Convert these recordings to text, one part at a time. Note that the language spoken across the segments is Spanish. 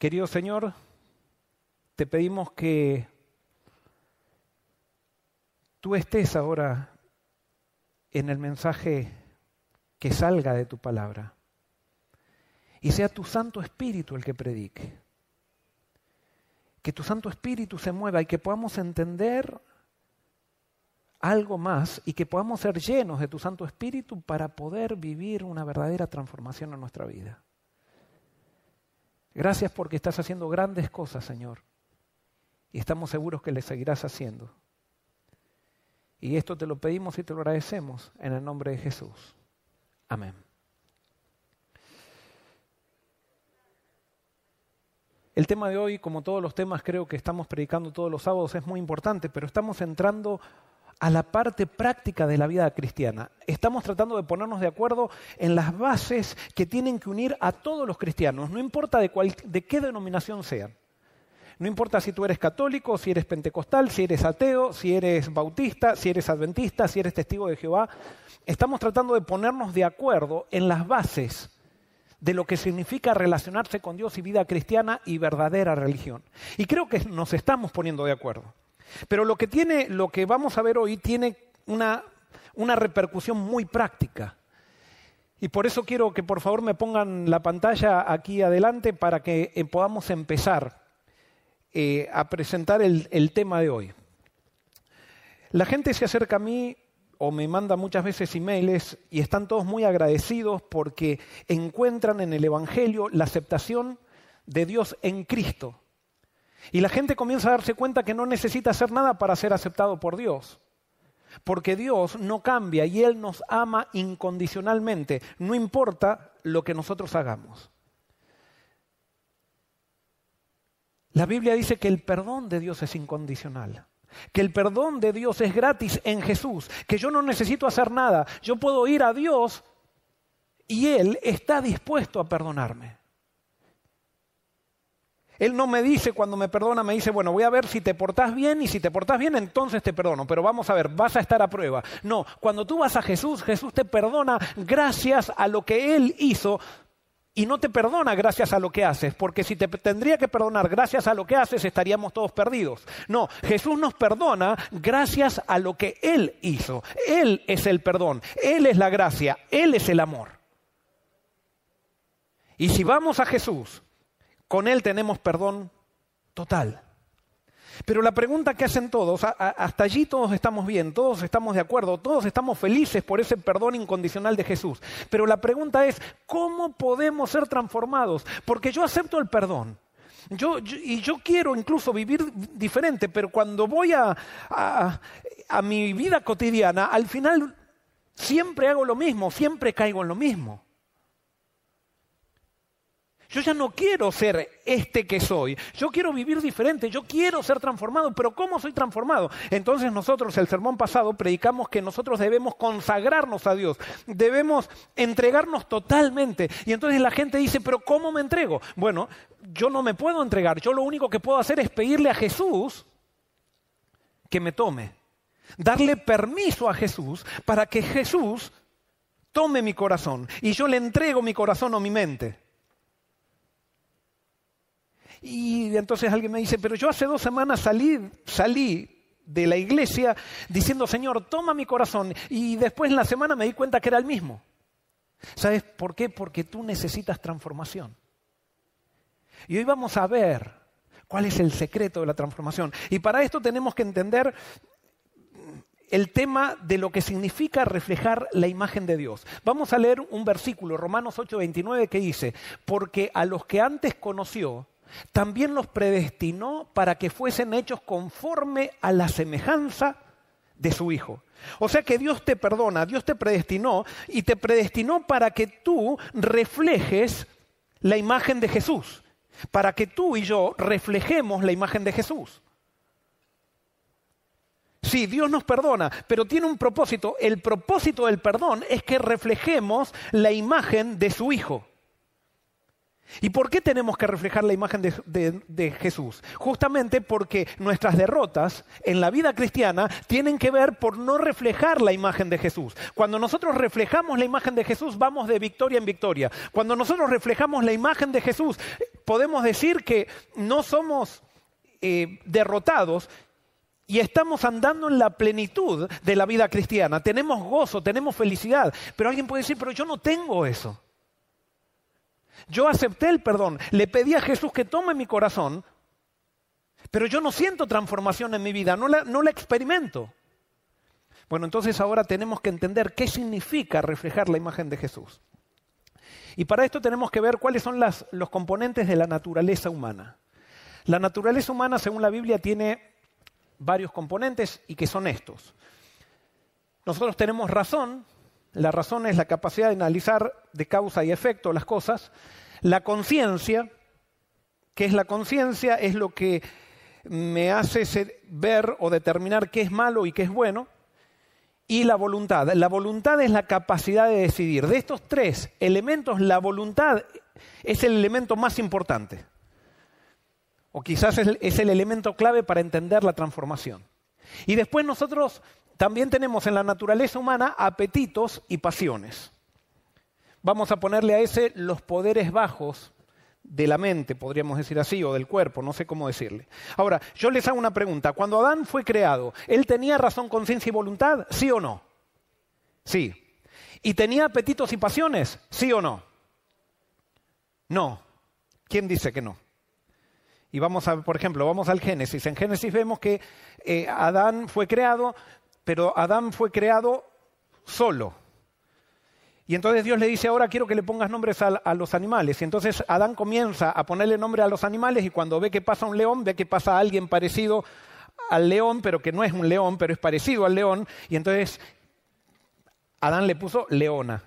Querido Señor, te pedimos que tú estés ahora en el mensaje que salga de tu palabra y sea tu Santo Espíritu el que predique. Que tu Santo Espíritu se mueva y que podamos entender algo más y que podamos ser llenos de tu Santo Espíritu para poder vivir una verdadera transformación en nuestra vida. Gracias porque estás haciendo grandes cosas, Señor. Y estamos seguros que le seguirás haciendo. Y esto te lo pedimos y te lo agradecemos en el nombre de Jesús. Amén. El tema de hoy, como todos los temas creo que estamos predicando todos los sábados, es muy importante, pero estamos entrando a la parte práctica de la vida cristiana. Estamos tratando de ponernos de acuerdo en las bases que tienen que unir a todos los cristianos, no importa de, qué denominación sean. No importa si tú eres católico, si eres pentecostal, si eres ateo, si eres bautista, si eres adventista, si eres testigo de Jehová. Estamos tratando de ponernos de acuerdo en las bases de lo que significa relacionarse con Dios y vida cristiana y verdadera religión. Y creo que nos estamos poniendo de acuerdo. Pero lo que tiene, lo que vamos a ver hoy tiene una, una repercusión muy práctica. Y por eso quiero que por favor me pongan la pantalla aquí adelante para que eh, podamos empezar eh, a presentar el, el tema de hoy. La gente se acerca a mí o me manda muchas veces emails y están todos muy agradecidos porque encuentran en el Evangelio la aceptación de Dios en Cristo. Y la gente comienza a darse cuenta que no necesita hacer nada para ser aceptado por Dios. Porque Dios no cambia y Él nos ama incondicionalmente, no importa lo que nosotros hagamos. La Biblia dice que el perdón de Dios es incondicional que el perdón de Dios es gratis en Jesús, que yo no necesito hacer nada, yo puedo ir a Dios y Él está dispuesto a perdonarme. Él no me dice cuando me perdona, me dice, bueno, voy a ver si te portás bien y si te portás bien, entonces te perdono, pero vamos a ver, vas a estar a prueba. No, cuando tú vas a Jesús, Jesús te perdona gracias a lo que Él hizo y no te perdona gracias a lo que haces, porque si te tendría que perdonar gracias a lo que haces, estaríamos todos perdidos. No, Jesús nos perdona gracias a lo que Él hizo. Él es el perdón, Él es la gracia, Él es el amor. Y si vamos a Jesús, con Él tenemos perdón total. Pero la pregunta que hacen todos, hasta allí todos estamos bien, todos estamos de acuerdo, todos estamos felices por ese perdón incondicional de Jesús. Pero la pregunta es, ¿cómo podemos ser transformados? Porque yo acepto el perdón. Yo, y yo quiero incluso vivir diferente, pero cuando voy a, a mi vida cotidiana, al final siempre hago lo mismo, siempre caigo en lo mismo. Yo ya no quiero ser este que soy. Yo quiero vivir diferente. Yo quiero ser transformado. Pero ¿cómo soy transformado? Entonces nosotros, el sermón pasado, predicamos que nosotros debemos consagrarnos a Dios. Debemos entregarnos totalmente. Y entonces la gente dice, pero ¿cómo me entrego? Bueno, yo no me puedo entregar. Yo lo único que puedo hacer es pedirle a Jesús que me tome. Darle permiso a Jesús para que Jesús tome mi corazón. Y yo le entrego mi corazón o mi mente. Y entonces alguien me dice, pero yo hace dos semanas salí, salí de la iglesia diciendo, Señor, toma mi corazón. Y después en la semana me di cuenta que era el mismo. ¿Sabes por qué? Porque tú necesitas transformación. Y hoy vamos a ver cuál es el secreto de la transformación. Y para esto tenemos que entender el tema de lo que significa reflejar la imagen de Dios. Vamos a leer un versículo, Romanos 8:29, que dice, porque a los que antes conoció, también los predestinó para que fuesen hechos conforme a la semejanza de su Hijo. O sea que Dios te perdona, Dios te predestinó y te predestinó para que tú reflejes la imagen de Jesús, para que tú y yo reflejemos la imagen de Jesús. Sí, Dios nos perdona, pero tiene un propósito. El propósito del perdón es que reflejemos la imagen de su Hijo. ¿Y por qué tenemos que reflejar la imagen de, Jesús? Justamente porque nuestras derrotas en la vida cristiana tienen que ver por no reflejar la imagen de Jesús. Cuando nosotros reflejamos la imagen de Jesús, vamos de victoria en victoria. Cuando nosotros reflejamos la imagen de Jesús, podemos decir que no somos eh, derrotados y estamos andando en la plenitud de la vida cristiana. Tenemos gozo, tenemos felicidad. Pero alguien puede decir, pero yo no tengo eso. Yo acepté el perdón, le pedí a Jesús que tome mi corazón, pero yo no siento transformación en mi vida, no la, no la experimento. Bueno, entonces ahora tenemos que entender qué significa reflejar la imagen de Jesús. Y para esto tenemos que ver cuáles son las, los componentes de la naturaleza humana. La naturaleza humana, según la Biblia, tiene varios componentes y que son estos. Nosotros tenemos razón, la razón es la capacidad de analizar de causa y efecto las cosas. La conciencia, que es la conciencia, es lo que me hace ver o determinar qué es malo y qué es bueno. Y la voluntad. La voluntad es la capacidad de decidir. De estos tres elementos, la voluntad es el elemento más importante. O quizás es el elemento clave para entender la transformación. Y después nosotros también tenemos en la naturaleza humana apetitos y pasiones. Vamos a ponerle a ese los poderes bajos de la mente, podríamos decir así, o del cuerpo, no sé cómo decirle. Ahora, yo les hago una pregunta. Cuando Adán fue creado, ¿él tenía razón, conciencia y voluntad? ¿Sí o no? Sí. ¿Y tenía apetitos y pasiones? ¿Sí o no? No. ¿Quién dice que no? Y vamos a, por ejemplo, vamos al Génesis. En Génesis vemos que eh, Adán fue creado, pero Adán fue creado solo. Y entonces Dios le dice, ahora quiero que le pongas nombres a, los animales. Y entonces Adán comienza a ponerle nombre a los animales y cuando ve que pasa un león, ve que pasa alguien parecido al león, pero que no es un león, pero es parecido al león. Y entonces Adán le puso leona.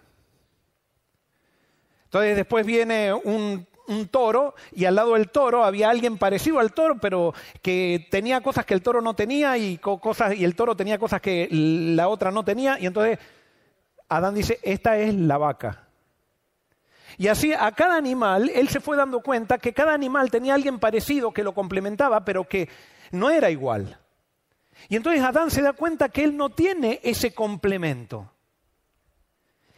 Entonces después viene un, un, toro y al lado del toro había alguien parecido al toro, pero que tenía cosas que el toro no tenía y, cosas, y el toro tenía cosas que la otra no tenía. Y entonces Adán dice, esta es la vaca. Y así a cada animal, él se fue dando cuenta que cada animal tenía alguien parecido que lo complementaba, pero que no era igual. Y entonces Adán se da cuenta que él no tiene ese complemento.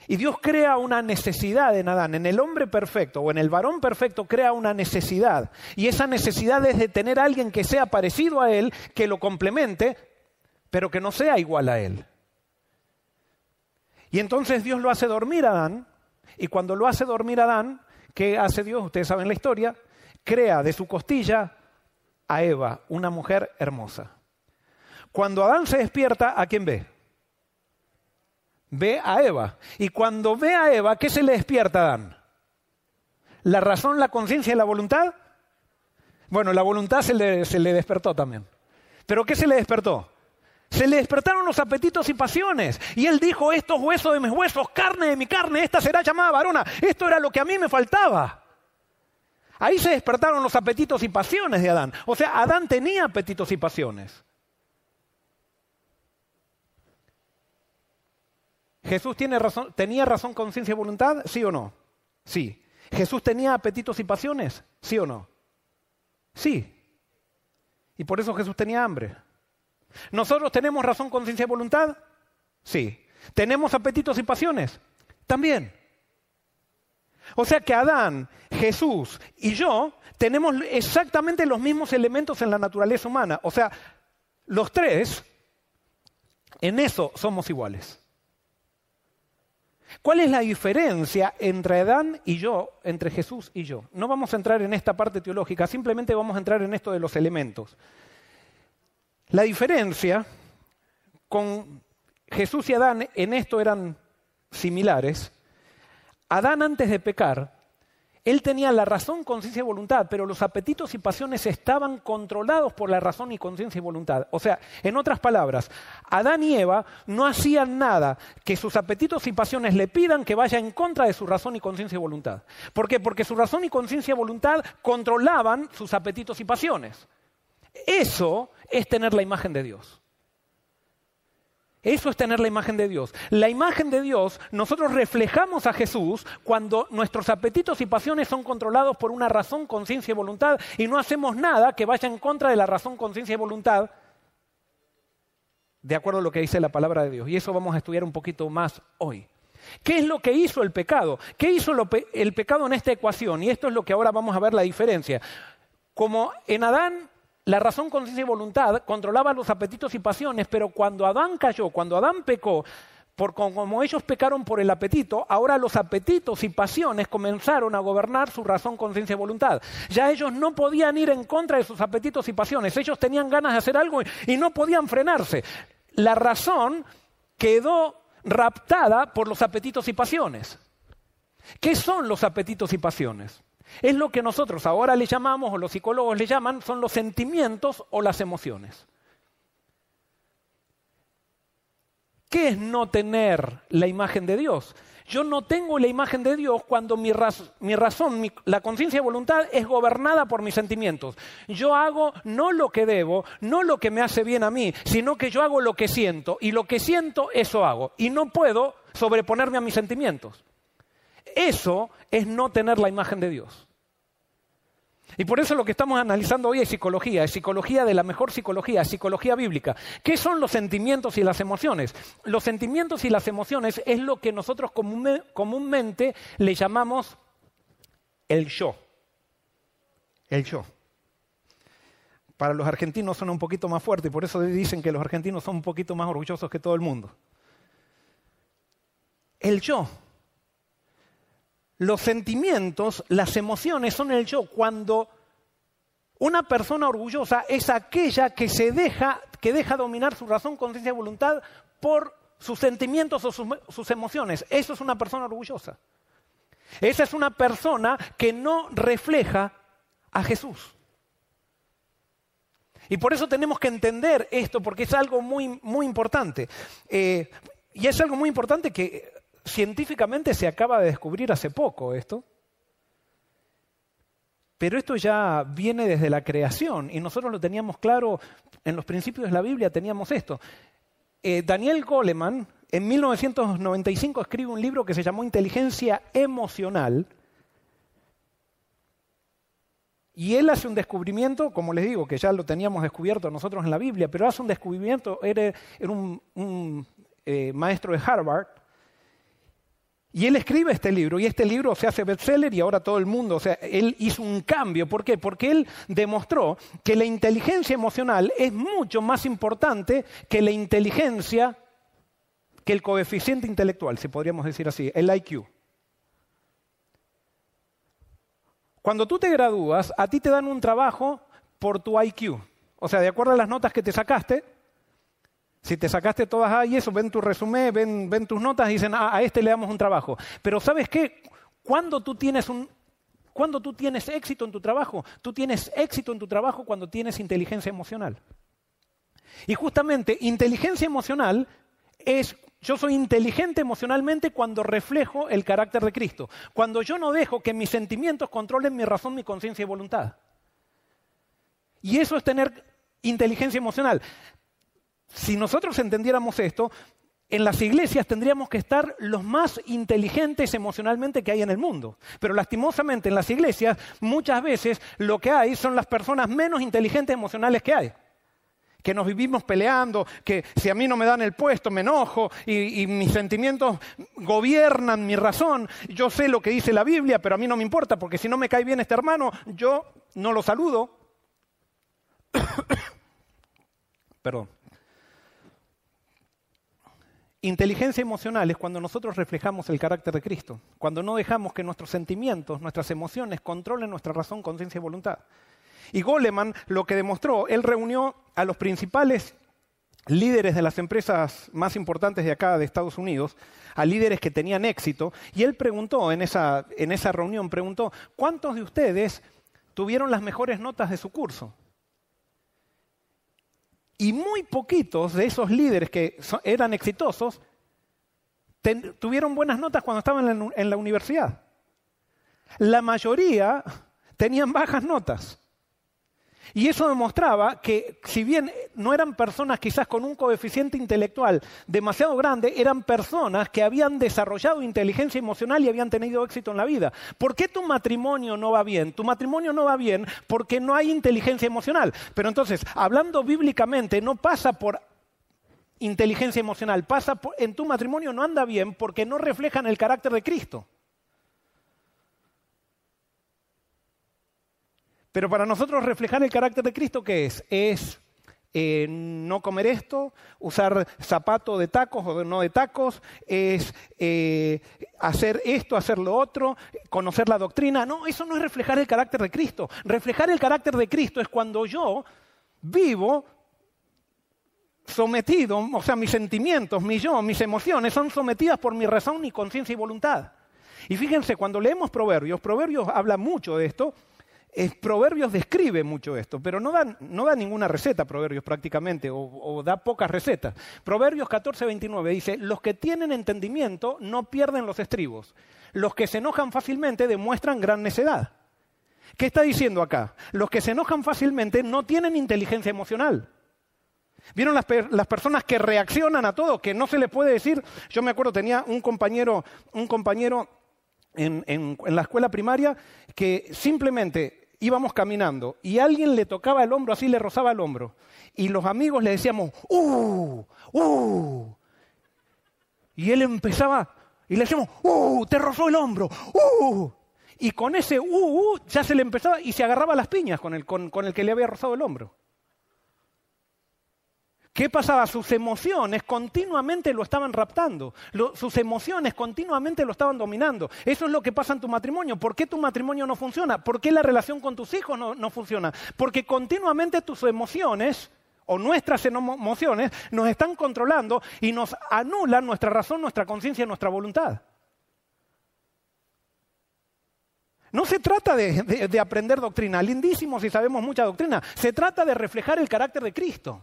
Y Dios crea una necesidad en Adán, en el hombre perfecto o en el varón perfecto crea una necesidad. Y esa necesidad es de tener a alguien que sea parecido a él, que lo complemente, pero que no sea igual a él. Y entonces Dios lo hace dormir a Adán, y cuando lo hace dormir a Adán, ¿qué hace Dios? Ustedes saben la historia, crea de su costilla a Eva, una mujer hermosa. Cuando Adán se despierta, ¿a quién ve? Ve a Eva. Y cuando ve a Eva, ¿qué se le despierta a Adán? ¿La razón, la conciencia y la voluntad? Bueno, la voluntad se le, se le despertó también. ¿Pero qué se le despertó? Se le despertaron los apetitos y pasiones. Y él dijo, estos huesos de mis huesos, carne de mi carne, esta será llamada varona. Esto era lo que a mí me faltaba. Ahí se despertaron los apetitos y pasiones de Adán. O sea, Adán tenía apetitos y pasiones. ¿Jesús razón, tenía razón, conciencia y voluntad? ¿Sí o no? Sí. ¿Jesús tenía apetitos y pasiones? ¿Sí o no? Sí. Y por eso Jesús tenía hambre. ¿Nosotros tenemos razón, conciencia y voluntad? Sí. ¿Tenemos apetitos y pasiones? También. O sea que Adán, Jesús y yo tenemos exactamente los mismos elementos en la naturaleza humana. O sea, los tres, en eso somos iguales. ¿Cuál es la diferencia entre Adán y yo, entre Jesús y yo? No vamos a entrar en esta parte teológica, simplemente vamos a entrar en esto de los elementos. La diferencia con Jesús y Adán en esto eran similares. Adán antes de pecar, él tenía la razón, conciencia y voluntad, pero los apetitos y pasiones estaban controlados por la razón y conciencia y voluntad. O sea, en otras palabras, Adán y Eva no hacían nada que sus apetitos y pasiones le pidan que vaya en contra de su razón y conciencia y voluntad. ¿Por qué? Porque su razón y conciencia y voluntad controlaban sus apetitos y pasiones. Eso es tener la imagen de Dios. Eso es tener la imagen de Dios. La imagen de Dios, nosotros reflejamos a Jesús cuando nuestros apetitos y pasiones son controlados por una razón, conciencia y voluntad y no hacemos nada que vaya en contra de la razón, conciencia y voluntad de acuerdo a lo que dice la palabra de Dios. Y eso vamos a estudiar un poquito más hoy. ¿Qué es lo que hizo el pecado? ¿Qué hizo el pecado en esta ecuación? Y esto es lo que ahora vamos a ver la diferencia. Como en Adán la razón, conciencia y voluntad controlaba los apetitos y pasiones, pero cuando Adán cayó, cuando Adán pecó, como ellos pecaron por el apetito, ahora los apetitos y pasiones comenzaron a gobernar su razón, conciencia y voluntad. Ya ellos no podían ir en contra de sus apetitos y pasiones, ellos tenían ganas de hacer algo y no podían frenarse. La razón quedó raptada por los apetitos y pasiones. ¿Qué son los apetitos y pasiones? Es lo que nosotros ahora le llamamos, o los psicólogos le llaman, son los sentimientos o las emociones. ¿Qué es no tener la imagen de Dios? Yo no tengo la imagen de Dios cuando mi, razón, la conciencia y voluntad es gobernada por mis sentimientos. Yo hago no lo que debo, no lo que me hace bien a mí, sino que yo hago lo que siento. Y lo que siento, eso hago. Y no puedo sobreponerme a mis sentimientos. Eso es no tener la imagen de Dios. Y por eso lo que estamos analizando hoy es psicología, es psicología de la mejor psicología, es psicología bíblica. ¿Qué son los sentimientos y las emociones? Los sentimientos y las emociones es lo que nosotros comúnmente le llamamos el yo. El yo. Para los argentinos suena un poquito más fuerte y por eso dicen que los argentinos son un poquito más orgullosos que todo el mundo. El yo. Los sentimientos, las emociones son el yo. Cuando una persona orgullosa es aquella que se deja, que deja dominar su razón, conciencia y voluntad por sus sentimientos o sus, emociones. Eso es una persona orgullosa. Esa es una persona que no refleja a Jesús. Y por eso tenemos que entender esto, porque es algo muy, muy importante. Eh, y es algo muy importante que científicamente se acaba de descubrir hace poco esto. Pero esto ya viene desde la creación y nosotros lo teníamos claro en los principios de la Biblia, teníamos esto. Eh, Daniel Goleman en 1995 escribe un libro que se llamó Inteligencia Emocional y él hace un descubrimiento, como les digo, que ya lo teníamos descubierto nosotros en la Biblia, pero hace un descubrimiento, era, un, eh, maestro de Harvard, y él escribe este libro y este libro se hace bestseller y ahora todo el mundo, o sea, él hizo un cambio. ¿Por qué? Porque él demostró que la inteligencia emocional es mucho más importante que la inteligencia, que el coeficiente intelectual, si podríamos decir así, el IQ. Cuando tú te gradúas, a ti te dan un trabajo por tu IQ. O sea, de acuerdo a las notas que te sacaste, si te sacaste todas ahí, eso, ven tu resumen, ven, tus notas y dicen, ah, a este le damos un trabajo. Pero ¿sabes qué? Cuando tú tienes un, cuando tú tienes éxito en tu trabajo, tú tienes éxito en tu trabajo cuando tienes inteligencia emocional. Y justamente inteligencia emocional es, yo soy inteligente emocionalmente cuando reflejo el carácter de Cristo, cuando yo no dejo que mis sentimientos controlen mi razón, mi conciencia y voluntad. Y eso es tener inteligencia emocional. Si nosotros entendiéramos esto, en las iglesias tendríamos que estar los más inteligentes emocionalmente que hay en el mundo. Pero lastimosamente en las iglesias muchas veces lo que hay son las personas menos inteligentes emocionales que hay. Que nos vivimos peleando, que si a mí no me dan el puesto me enojo y, mis sentimientos gobiernan mi razón. Yo sé lo que dice la Biblia, pero a mí no me importa porque si no me cae bien este hermano, yo no lo saludo. Perdón. Inteligencia emocional es cuando nosotros reflejamos el carácter de Cristo, cuando no dejamos que nuestros sentimientos, nuestras emociones controlen nuestra razón, conciencia y voluntad. Y Goleman lo que demostró, él reunió a los principales líderes de las empresas más importantes de acá de Estados Unidos, a líderes que tenían éxito, y él preguntó en esa, en esa reunión, preguntó, ¿cuántos de ustedes tuvieron las mejores notas de su curso? Y muy poquitos de esos líderes que eran exitosos tuvieron buenas notas cuando estaban en la universidad. La mayoría tenían bajas notas. Y eso demostraba que si bien no eran personas quizás con un coeficiente intelectual demasiado grande, eran personas que habían desarrollado inteligencia emocional y habían tenido éxito en la vida. ¿Por qué tu matrimonio no va bien? Tu matrimonio no va bien porque no hay inteligencia emocional. Pero entonces, hablando bíblicamente, no pasa por inteligencia emocional, pasa en tu matrimonio no anda bien porque no reflejan el carácter de Cristo. Pero para nosotros reflejar el carácter de Cristo, ¿qué es? Es eh, no comer esto, usar zapato de tacos o no de tacos, es eh, hacer esto, hacer lo otro, conocer la doctrina. No, eso no es reflejar el carácter de Cristo. Reflejar el carácter de Cristo es cuando yo vivo sometido, o sea, mis sentimientos, mi yo, mis emociones son sometidas por mi razón, mi conciencia y voluntad. Y fíjense, cuando leemos Proverbios, Proverbios habla mucho de esto, Proverbios describe mucho esto, pero no da, ninguna receta Proverbios prácticamente, o, da pocas recetas. Proverbios 14, 29 dice, los que tienen entendimiento no pierden los estribos, los que se enojan fácilmente demuestran gran necedad. ¿Qué está diciendo acá? Los que se enojan fácilmente no tienen inteligencia emocional. ¿Vieron las, las, personas que reaccionan a todo, que no se les puede decir? Yo me acuerdo, tenía un compañero, un compañero en la escuela primaria que simplemente íbamos caminando y alguien le tocaba el hombro, así le rozaba el hombro. Y los amigos le decíamos, ¡uh! ¡uh! Y él empezaba, y le decíamos, ¡uh! Te rozó el hombro, ¡uh! Y con ese ¡uh! uh ya se le empezaba y se agarraba las piñas con el, con, con el que le había rozado el hombro. ¿Qué pasaba? Sus emociones continuamente lo estaban raptando, sus emociones continuamente lo estaban dominando. Eso es lo que pasa en tu matrimonio. ¿Por qué tu matrimonio no funciona? ¿Por qué la relación con tus hijos no, funciona? Porque continuamente tus emociones o nuestras emociones nos están controlando y nos anulan nuestra razón, nuestra conciencia, nuestra voluntad. No se trata de, de, aprender doctrina, lindísimo si sabemos mucha doctrina, se trata de reflejar el carácter de Cristo.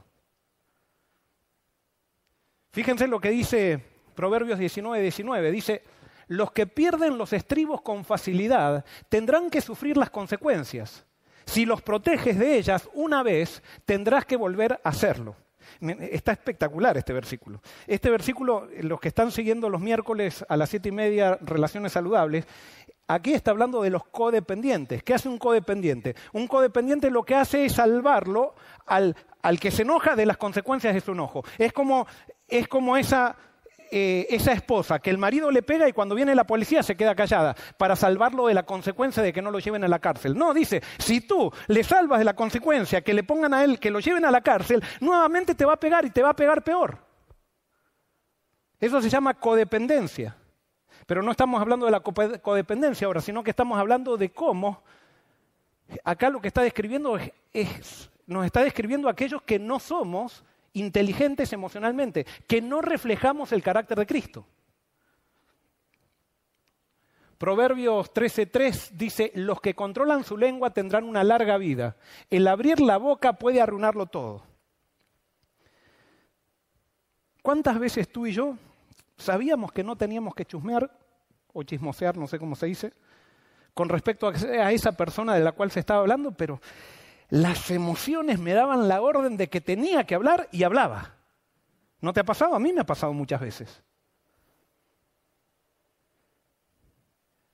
Fíjense lo que dice Proverbios 19, 19. Dice, los que pierden los estribos con facilidad tendrán que sufrir las consecuencias. Si los proteges de ellas una vez, tendrás que volver a hacerlo. Está espectacular este versículo. Este versículo, los que están siguiendo los miércoles a las siete y media, relaciones saludables, aquí está hablando de los codependientes. ¿Qué hace un codependiente? Un codependiente lo que hace es salvarlo al, al que se enoja de las consecuencias de su enojo. Es como, es como esa, eh, esa esposa que el marido le pega y cuando viene la policía se queda callada para salvarlo de la consecuencia de que no lo lleven a la cárcel. No, dice, si tú le salvas de la consecuencia que le pongan a él, que lo lleven a la cárcel, nuevamente te va a pegar y te va a pegar peor. Eso se llama codependencia. Pero no estamos hablando de la codependencia ahora, sino que estamos hablando de cómo, acá lo que está describiendo es nos está describiendo aquellos que no somos inteligentes emocionalmente, que no reflejamos el carácter de Cristo. Proverbios 13:3 dice, los que controlan su lengua tendrán una larga vida. El abrir la boca puede arruinarlo todo. ¿Cuántas veces tú y yo sabíamos que no teníamos que chusmear o chismosear, no sé cómo se dice, con respecto a esa persona de la cual se estaba hablando, pero las emociones me daban la orden de que tenía que hablar y hablaba. ¿No te ha pasado? A mí me ha pasado muchas veces.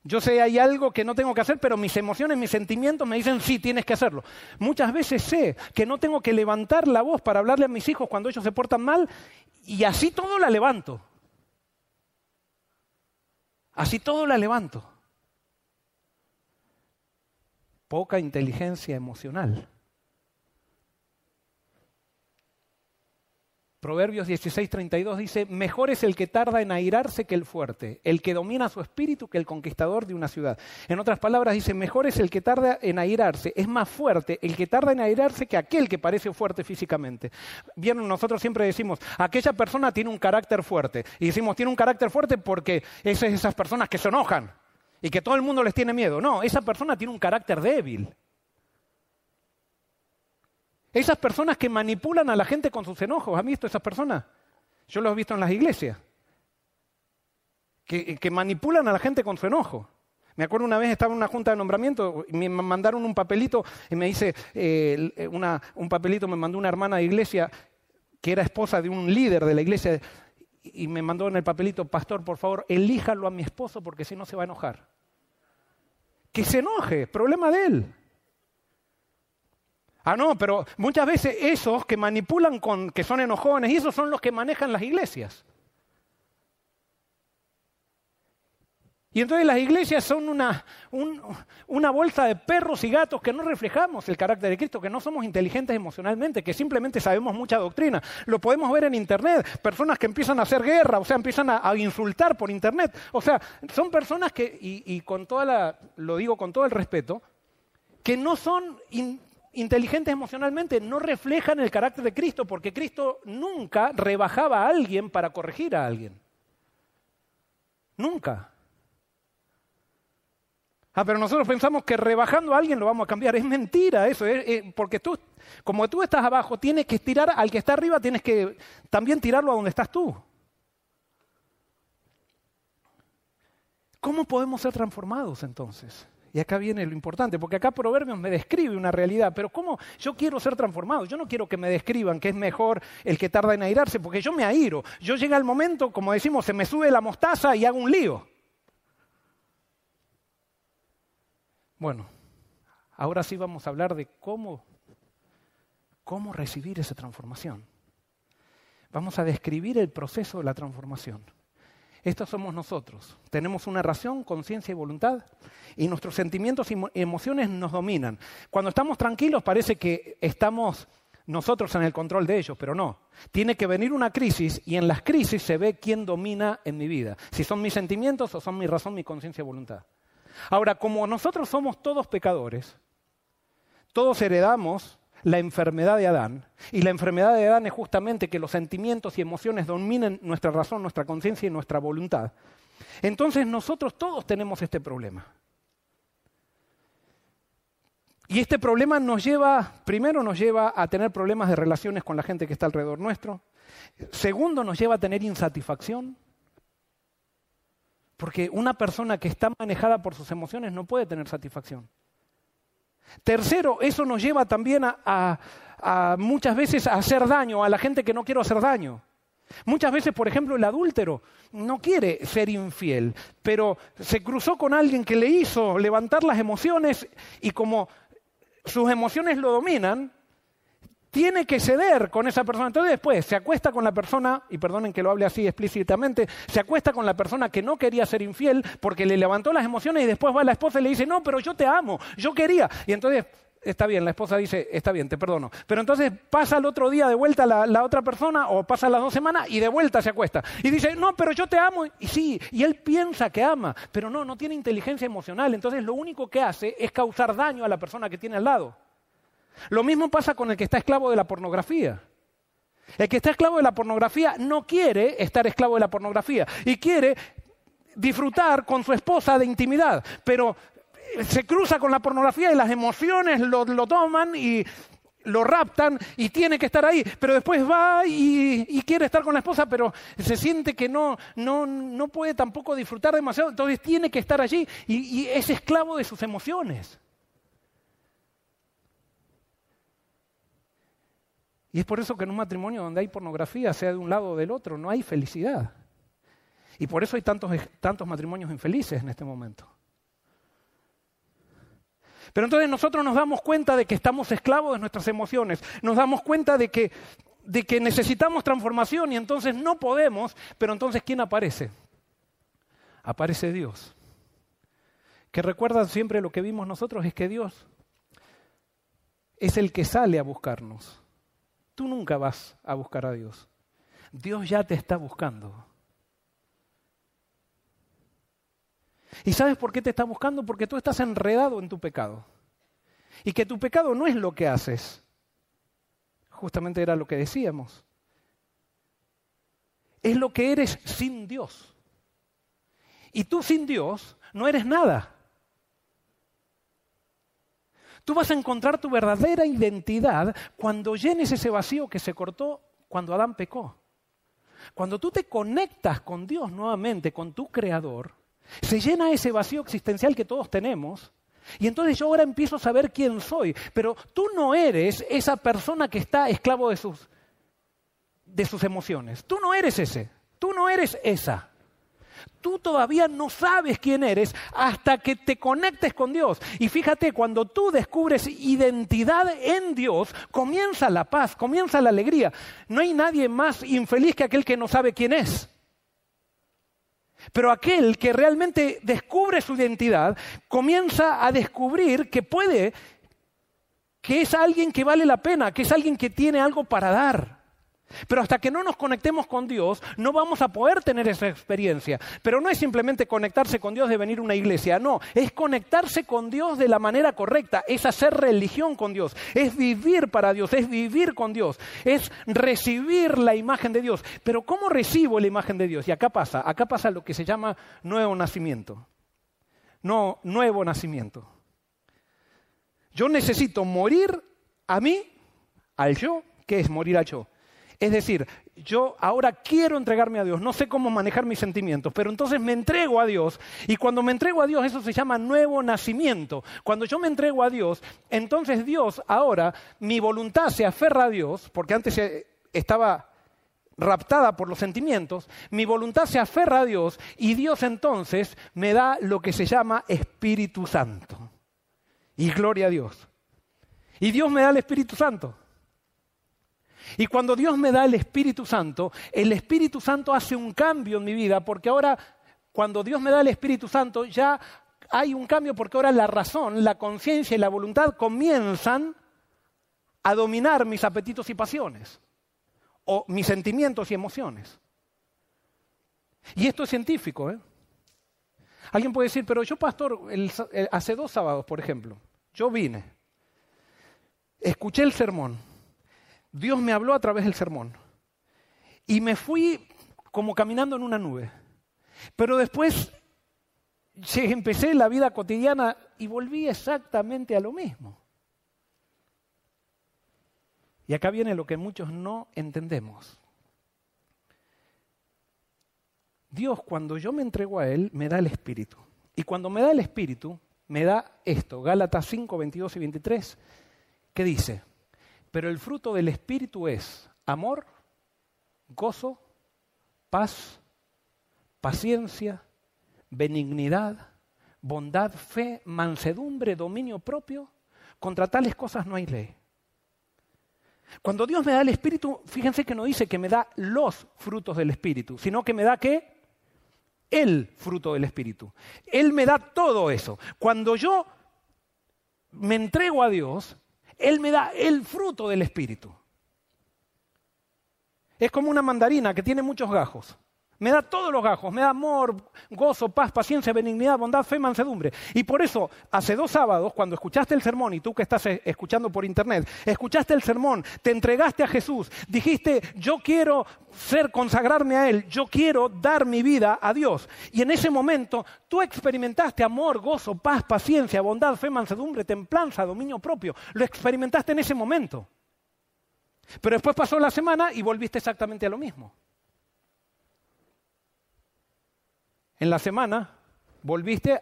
Yo sé, hay algo que no tengo que hacer, pero mis emociones, mis sentimientos me dicen, sí, tienes que hacerlo. Muchas veces sé que no tengo que levantar la voz para hablarle a mis hijos cuando ellos se portan mal y así todo la levanto. Así todo la levanto poca inteligencia emocional. Proverbios 16:32 dice, mejor es el que tarda en airarse que el fuerte, el que domina su espíritu que el conquistador de una ciudad. En otras palabras dice, mejor es el que tarda en airarse, es más fuerte el que tarda en airarse que aquel que parece fuerte físicamente. Bien, nosotros siempre decimos, aquella persona tiene un carácter fuerte. Y decimos, tiene un carácter fuerte porque es esas personas que se enojan y que todo el mundo les tiene miedo. No, esa persona tiene un carácter débil. Esas personas que manipulan a la gente con sus enojos, ¿han visto esas personas? Yo los he visto en las iglesias. Que, manipulan a la gente con su enojo. Me acuerdo una vez estaba en una junta de nombramiento y me mandaron un papelito y me dice, eh, un papelito me mandó una hermana de iglesia que era esposa de un líder de la iglesia y me mandó en el papelito, pastor, por favor, elíjalo a mi esposo porque si no se va a enojar. Que se enoje, problema de él. Ah, no, pero muchas veces esos que manipulan con, que son enojones, y esos son los que manejan las iglesias. Y entonces las iglesias son una, una, bolsa de perros y gatos que no reflejamos el carácter de Cristo, que no somos inteligentes emocionalmente, que simplemente sabemos mucha doctrina. Lo podemos ver en Internet, personas que empiezan a hacer guerra, o sea, empiezan a, insultar por Internet. O sea, son personas que, y, con toda la, lo digo con todo el respeto, que no son inteligentes emocionalmente, no reflejan el carácter de Cristo, porque Cristo nunca rebajaba a alguien para corregir a alguien. Nunca. Ah, pero nosotros pensamos que rebajando a alguien lo vamos a cambiar. Es mentira eso, porque tú, como tú estás abajo, tienes que estirar al que está arriba, tienes que también tirarlo a donde estás tú. ¿Cómo podemos ser transformados entonces? Y acá viene lo importante, porque acá Proverbios me describe una realidad, pero ¿cómo yo quiero ser transformado? Yo no quiero que me describan que es mejor el que tarda en airarse, porque yo me airo. Yo llega el momento, como decimos, se me sube la mostaza y hago un lío. Bueno, ahora sí vamos a hablar de cómo, cómo recibir esa transformación. Vamos a describir el proceso de la transformación. Estos somos nosotros. Tenemos una razón, conciencia y voluntad y nuestros sentimientos y emociones nos dominan. Cuando estamos tranquilos parece que estamos nosotros en el control de ellos, pero no. Tiene que venir una crisis y en las crisis se ve quién domina en mi vida. Si son mis sentimientos o son mi razón, mi conciencia y voluntad. Ahora, como nosotros somos todos pecadores, todos heredamos la enfermedad de Adán, y la enfermedad de Adán es justamente que los sentimientos y emociones dominen nuestra razón, nuestra conciencia y nuestra voluntad. Entonces nosotros todos tenemos este problema. Y este problema nos lleva, primero nos lleva a tener problemas de relaciones con la gente que está alrededor nuestro, segundo nos lleva a tener insatisfacción, porque una persona que está manejada por sus emociones no puede tener satisfacción. Tercero, eso nos lleva también a, muchas veces a hacer daño a la gente que no quiere hacer daño. Muchas veces, por ejemplo, el adúltero no quiere ser infiel, pero se cruzó con alguien que le hizo levantar las emociones y como sus emociones lo dominan, tiene que ceder con esa persona. Entonces después se acuesta con la persona, y perdonen que lo hable así explícitamente, se acuesta con la persona que no quería ser infiel porque le levantó las emociones y después va la esposa y le dice, no, pero yo te amo, yo quería. Y entonces, está bien, la esposa dice, está bien, te perdono. Pero entonces pasa el otro día de vuelta la, la otra persona o pasa las dos semanas y de vuelta se acuesta. Y dice, no, pero yo te amo. Y sí, y él piensa que ama, pero no, no tiene inteligencia emocional. Entonces lo único que hace es causar daño a la persona que tiene al lado. Lo mismo pasa con el que está esclavo de la pornografía. El que está esclavo de la pornografía no quiere estar esclavo de la pornografía y quiere disfrutar con su esposa de intimidad, pero se cruza con la pornografía y las emociones lo, toman y lo raptan y tiene que estar ahí, pero después va y, quiere estar con la esposa, pero se siente que no, no, puede tampoco disfrutar demasiado, entonces tiene que estar allí y es esclavo de sus emociones. Y es por eso que en un matrimonio donde hay pornografía, sea de un lado o del otro, no hay felicidad. Y por eso hay tantos, tantos matrimonios infelices en este momento. Pero entonces nosotros nos damos cuenta de que estamos esclavos de nuestras emociones, nos damos cuenta de que, de que necesitamos transformación y entonces no podemos, pero entonces ¿quién aparece? Aparece Dios. Que recuerdan siempre lo que vimos nosotros es que Dios es el que sale a buscarnos. Tú nunca vas a buscar a Dios. Dios ya te está buscando. ¿Y sabes por qué te está buscando? Porque tú estás enredado en tu pecado. Y que tu pecado no es lo que haces. Justamente era lo que decíamos. Es lo que eres sin Dios. Y tú sin Dios no eres nada. Tú vas a encontrar tu verdadera identidad cuando llenes ese vacío que se cortó cuando Adán pecó. Cuando tú te conectas con Dios nuevamente, con tu Creador, se llena ese vacío existencial que todos tenemos. Y entonces yo ahora empiezo a saber quién soy. Pero tú no eres esa persona que está esclavo de sus, de sus emociones. Tú no eres ese. Tú no eres esa. Tú todavía no sabes quién eres hasta que te conectes con Dios. Y fíjate, cuando tú descubres identidad en Dios, comienza la paz, comienza la alegría. No hay nadie más infeliz que aquel que no sabe quién es. Pero aquel que realmente descubre su identidad, comienza a descubrir que puede, que es alguien que vale la pena, que es alguien que tiene algo para dar. Pero hasta que no nos conectemos con Dios, no vamos a poder tener esa experiencia. Pero no es simplemente conectarse con Dios de venir a una iglesia, no, es conectarse con Dios de la manera correcta, es hacer religión con Dios, es vivir para Dios, es vivir con Dios, es recibir la imagen de Dios. Pero ¿cómo recibo la imagen de Dios? Y acá pasa, acá pasa lo que se llama nuevo nacimiento. No, nuevo nacimiento. Yo necesito morir a mí, al yo, ¿qué es morir al yo? Es decir, yo ahora quiero entregarme a Dios, no sé cómo manejar mis sentimientos, pero entonces me entrego a Dios y cuando me entrego a Dios eso se llama nuevo nacimiento. Cuando yo me entrego a Dios, entonces Dios ahora, mi voluntad se aferra a Dios, porque antes estaba raptada por los sentimientos, mi voluntad se aferra a Dios y Dios entonces me da lo que se llama Espíritu Santo. Y gloria a Dios. Y Dios me da el Espíritu Santo. Y cuando Dios me da el Espíritu Santo, el Espíritu Santo hace un cambio en mi vida, porque ahora cuando Dios me da el Espíritu Santo ya hay un cambio porque ahora la razón, la conciencia y la voluntad comienzan a dominar mis apetitos y pasiones, o mis sentimientos y emociones. Y esto es científico. ¿eh? Alguien puede decir, pero yo, pastor, hace dos sábados, por ejemplo, yo vine, escuché el sermón, Dios me habló a través del sermón. Y me fui como caminando en una nube. Pero después empecé la vida cotidiana y volví exactamente a lo mismo. Y acá viene lo que muchos no entendemos. Dios cuando yo me entrego a Él me da el Espíritu. Y cuando me da el Espíritu, me da esto, Gálatas 5, 22 y 23, que dice, pero el fruto del Espíritu es amor, gozo, paz, paciencia, benignidad, bondad, fe, mansedumbre, dominio propio. Contra tales cosas no hay ley. Cuando Dios me da el Espíritu, fíjense que no dice que me da los frutos del Espíritu, sino que me da qué? El fruto del Espíritu. Él me da todo eso. Cuando yo me entrego a Dios, él me da el fruto del Espíritu. Es como una mandarina que tiene muchos gajos. Me da todos los gajos, me da amor, gozo, paz, paciencia, benignidad, bondad, fe, mansedumbre. Y por eso, hace dos sábados, cuando escuchaste el sermón, y tú que estás eh, escuchando por internet, escuchaste el sermón, te entregaste a Jesús, dijiste, yo quiero ser, consagrarme a Él, yo quiero dar mi vida a Dios. Y en ese momento, tú experimentaste amor, gozo, paz, paciencia, bondad, fe, mansedumbre, templanza, dominio propio. Lo experimentaste en ese momento. Pero después pasó la semana y volviste exactamente a lo mismo. En la semana volviste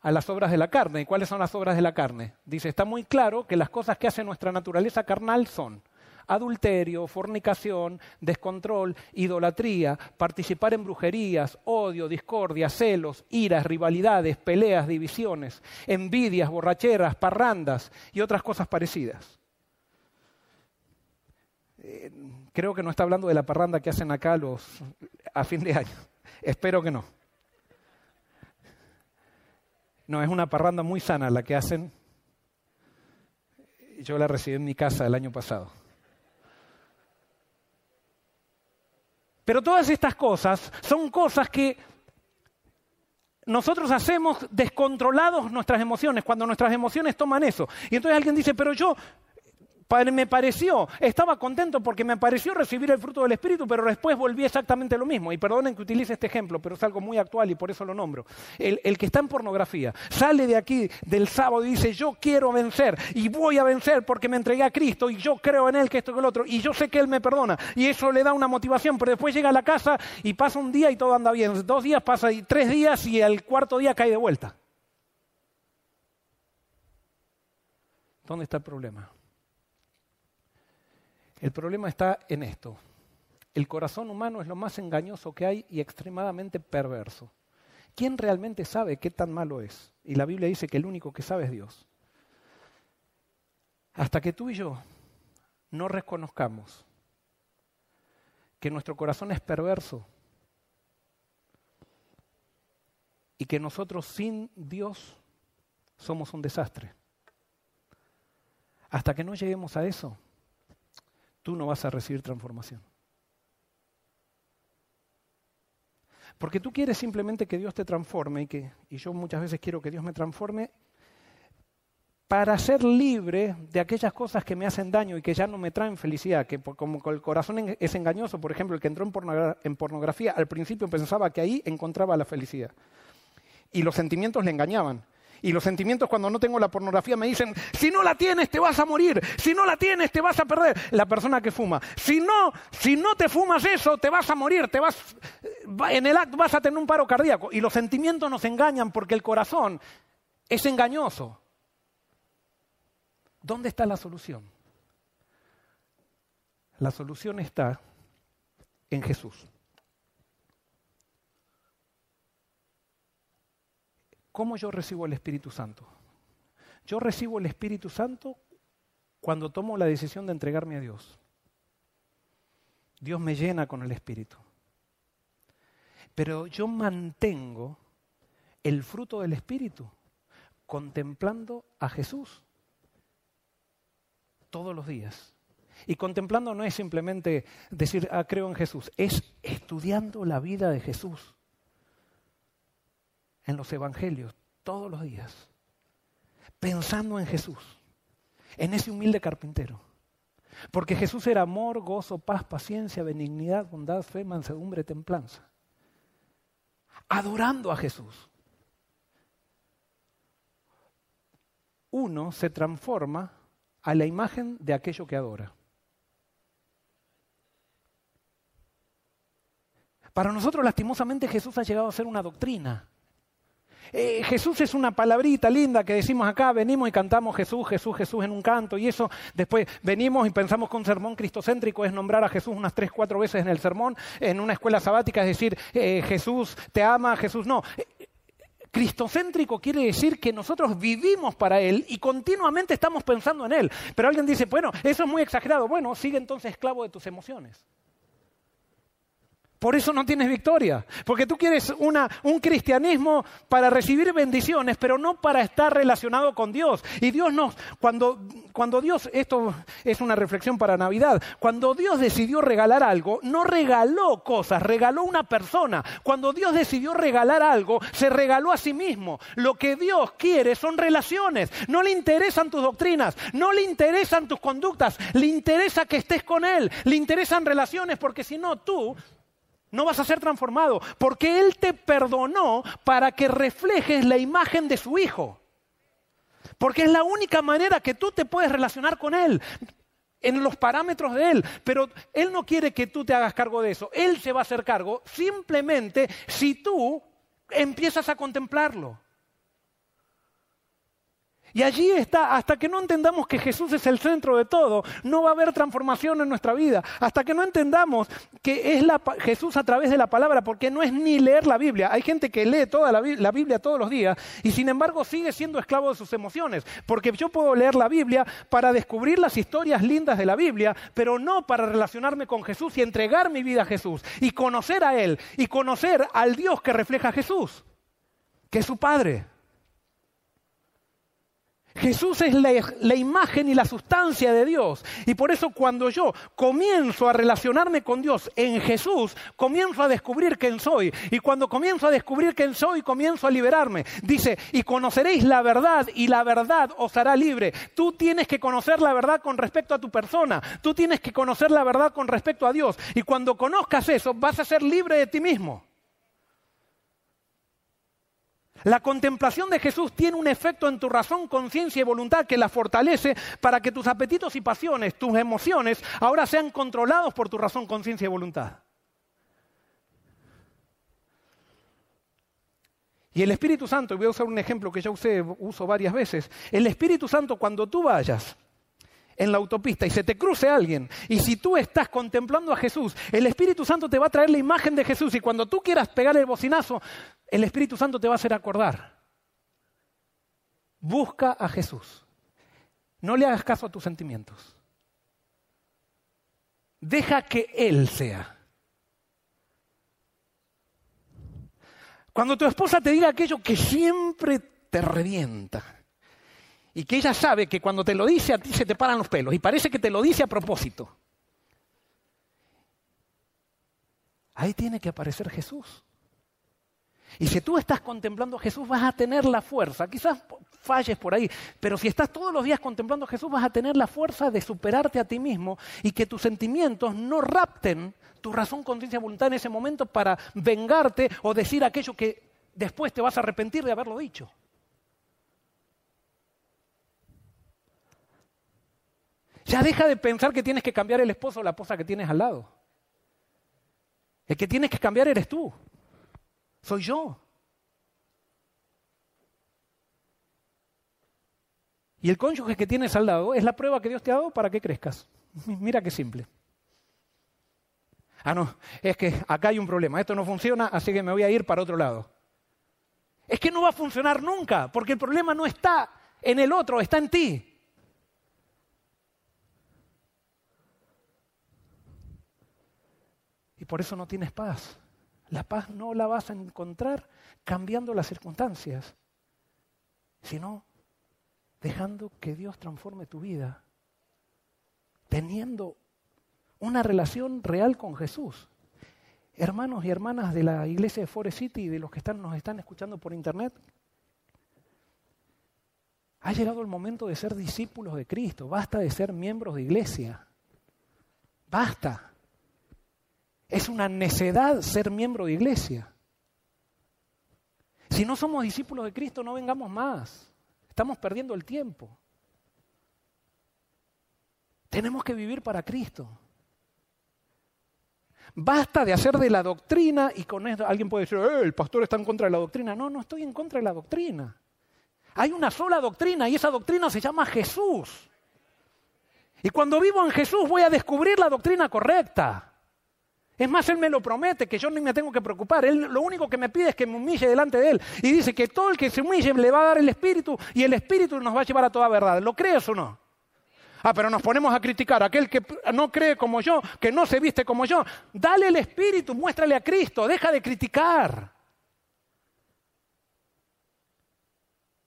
a las obras de la carne. ¿Y cuáles son las obras de la carne? Dice, está muy claro que las cosas que hace nuestra naturaleza carnal son adulterio, fornicación, descontrol, idolatría, participar en brujerías, odio, discordia, celos, iras, rivalidades, peleas, divisiones, envidias, borracheras, parrandas y otras cosas parecidas. Eh, creo que no está hablando de la parranda que hacen acá los, a fin de año. Espero que no. No, es una parranda muy sana la que hacen. Yo la recibí en mi casa el año pasado. Pero todas estas cosas son cosas que nosotros hacemos descontrolados nuestras emociones, cuando nuestras emociones toman eso. Y entonces alguien dice, pero yo me pareció, estaba contento porque me pareció recibir el fruto del Espíritu, pero después volví exactamente lo mismo. Y perdonen que utilice este ejemplo, pero es algo muy actual y por eso lo nombro. El, que está en pornografía sale de aquí del sábado y dice, yo quiero vencer y voy a vencer porque me entregué a Cristo y yo creo en Él que esto que el otro y yo sé que Él me perdona. Y eso le da una motivación, pero después llega a la casa y pasa un día y todo anda bien. Dos días pasa y tres días y el cuarto día cae de vuelta. ¿Dónde está el problema? El problema está en esto. el corazón humano es lo más engañoso que hay y extremadamente perverso. ¿Quién realmente sabe qué tan malo es? Y la Biblia dice que el único que sabe es Dios. Hasta que tú y yo no reconozcamos que nuestro corazón es perverso y que nosotros sin Dios somos un desastre. Hasta que no lleguemos a eso, tú no vas a recibir transformación. Porque tú quieres simplemente que Dios te transforme y, que, y yo muchas veces quiero que Dios me transforme para ser libre de aquellas cosas que me hacen daño y que ya no me traen felicidad, que como el corazón es engañoso, por ejemplo, el que entró en pornografía al principio pensaba que ahí encontraba la felicidad. Y los sentimientos le engañaban. Y los sentimientos cuando no tengo la pornografía me dicen, si no la tienes te vas a morir, si no la tienes te vas a perder. La persona que fuma, si no, si no te fumas eso te vas a morir, te vas, en el acto vas a tener un paro cardíaco. Y los sentimientos nos engañan porque el corazón es engañoso. ¿Dónde está la solución? La solución está en Jesús. ¿Cómo yo recibo el Espíritu Santo? Yo recibo el Espíritu Santo cuando tomo la decisión de entregarme a Dios. Dios me llena con el Espíritu. Pero yo mantengo el fruto del Espíritu contemplando a Jesús todos los días. Y contemplando no es simplemente decir, ah, creo en Jesús, es estudiando la vida de Jesús en los evangelios todos los días, pensando en Jesús, en ese humilde carpintero. Porque Jesús era amor, gozo, paz, paciencia, benignidad, bondad, fe, mansedumbre, templanza. Adorando a Jesús. Uno se transforma a la imagen de aquello que adora. Para nosotros, lastimosamente, Jesús ha llegado a ser una doctrina. Eh, Jesús es una palabrita linda que decimos acá, venimos y cantamos Jesús, Jesús, Jesús en un canto y eso, después venimos y pensamos que un sermón cristocéntrico es nombrar a Jesús unas tres, cuatro veces en el sermón, en una escuela sabática es decir, eh, Jesús te ama, Jesús no. Eh, cristocéntrico quiere decir que nosotros vivimos para Él y continuamente estamos pensando en Él. Pero alguien dice, bueno, eso es muy exagerado. Bueno, sigue entonces esclavo de tus emociones. Por eso no tienes victoria. Porque tú quieres un cristianismo para recibir bendiciones, pero no para estar relacionado con Dios. Y Dios nos, cuando, cuando Dios, esto es una reflexión para Navidad, cuando Dios decidió regalar algo, no regaló cosas, regaló una persona. Cuando Dios decidió regalar algo, se regaló a sí mismo. Lo que Dios quiere son relaciones. No le interesan tus doctrinas, no le interesan tus conductas, le interesa que estés con Él, le interesan relaciones, porque si no, tú no vas a ser transformado, porque Él te perdonó para que reflejes la imagen de su Hijo. Porque es la única manera que tú te puedes relacionar con Él, en los parámetros de Él. Pero Él no quiere que tú te hagas cargo de eso. Él se va a hacer cargo simplemente si tú empiezas a contemplarlo. Y allí está, hasta que no entendamos que Jesús es el centro de todo, no va a haber transformación en nuestra vida. Hasta que no entendamos que es la, Jesús a través de la palabra, porque no es ni leer la Biblia. Hay gente que lee toda la, la Biblia todos los días y sin embargo sigue siendo esclavo de sus emociones. Porque yo puedo leer la Biblia para descubrir las historias lindas de la Biblia, pero no para relacionarme con Jesús y entregar mi vida a Jesús y conocer a Él y conocer al Dios que refleja a Jesús, que es su Padre. Jesús es la, imagen y la sustancia de Dios. Y por eso cuando yo comienzo a relacionarme con Dios en Jesús, comienzo a descubrir quién soy. Y cuando comienzo a descubrir quién soy, comienzo a liberarme. Dice, y conoceréis la verdad y la verdad os hará libre. Tú tienes que conocer la verdad con respecto a tu persona. Tú tienes que conocer la verdad con respecto a Dios. Y cuando conozcas eso, vas a ser libre de ti mismo. La contemplación de Jesús tiene un efecto en tu razón, conciencia y voluntad que la fortalece para que tus apetitos y pasiones, tus emociones, ahora sean controlados por tu razón, conciencia y voluntad. Y el Espíritu Santo, voy a usar un ejemplo que ya usé, uso varias veces, el Espíritu Santo cuando tú vayas en la autopista y se te cruce alguien, y si tú estás contemplando a Jesús, el Espíritu Santo te va a traer la imagen de Jesús y cuando tú quieras pegar el bocinazo, el Espíritu Santo te va a hacer acordar. Busca a Jesús. No le hagas caso a tus sentimientos. Deja que Él sea. Cuando tu esposa te diga aquello que siempre te revienta, y que ella sabe que cuando te lo dice a ti se te paran los pelos y parece que te lo dice a propósito. Ahí tiene que aparecer Jesús. Y si tú estás contemplando a Jesús vas a tener la fuerza, quizás falles por ahí, pero si estás todos los días contemplando a Jesús vas a tener la fuerza de superarte a ti mismo y que tus sentimientos no rapten tu razón, conciencia, voluntad en ese momento para vengarte o decir aquello que después te vas a arrepentir de haberlo dicho. Ya deja de pensar que tienes que cambiar el esposo o la esposa que tienes al lado. El que tienes que cambiar eres tú. Soy yo. Y el cónyuge que tienes al lado es la prueba que Dios te ha dado para que crezcas. Mira qué simple. Ah, no, es que acá hay un problema, esto no funciona, así que me voy a ir para otro lado. Es que no va a funcionar nunca, porque el problema no está en el otro, está en ti. Y por eso no tienes paz. La paz no la vas a encontrar cambiando las circunstancias, sino dejando que Dios transforme tu vida, teniendo una relación real con Jesús. Hermanos y hermanas de la iglesia de Forest City y de los que están, nos están escuchando por internet, ha llegado el momento de ser discípulos de Cristo, basta de ser miembros de iglesia, basta. Es una necedad ser miembro de iglesia. Si no somos discípulos de Cristo, no vengamos más. Estamos perdiendo el tiempo. Tenemos que vivir para Cristo. Basta de hacer de la doctrina y con esto alguien puede decir, eh, el pastor está en contra de la doctrina. No, no estoy en contra de la doctrina. Hay una sola doctrina y esa doctrina se llama Jesús. Y cuando vivo en Jesús voy a descubrir la doctrina correcta. Es más, Él me lo promete, que yo ni me tengo que preocupar. Él lo único que me pide es que me humille delante de Él. Y dice que todo el que se humille le va a dar el Espíritu y el Espíritu nos va a llevar a toda verdad. ¿Lo crees o no? Ah, pero nos ponemos a criticar aquel que no cree como yo, que no se viste como yo. Dale el Espíritu, muéstrale a Cristo, deja de criticar.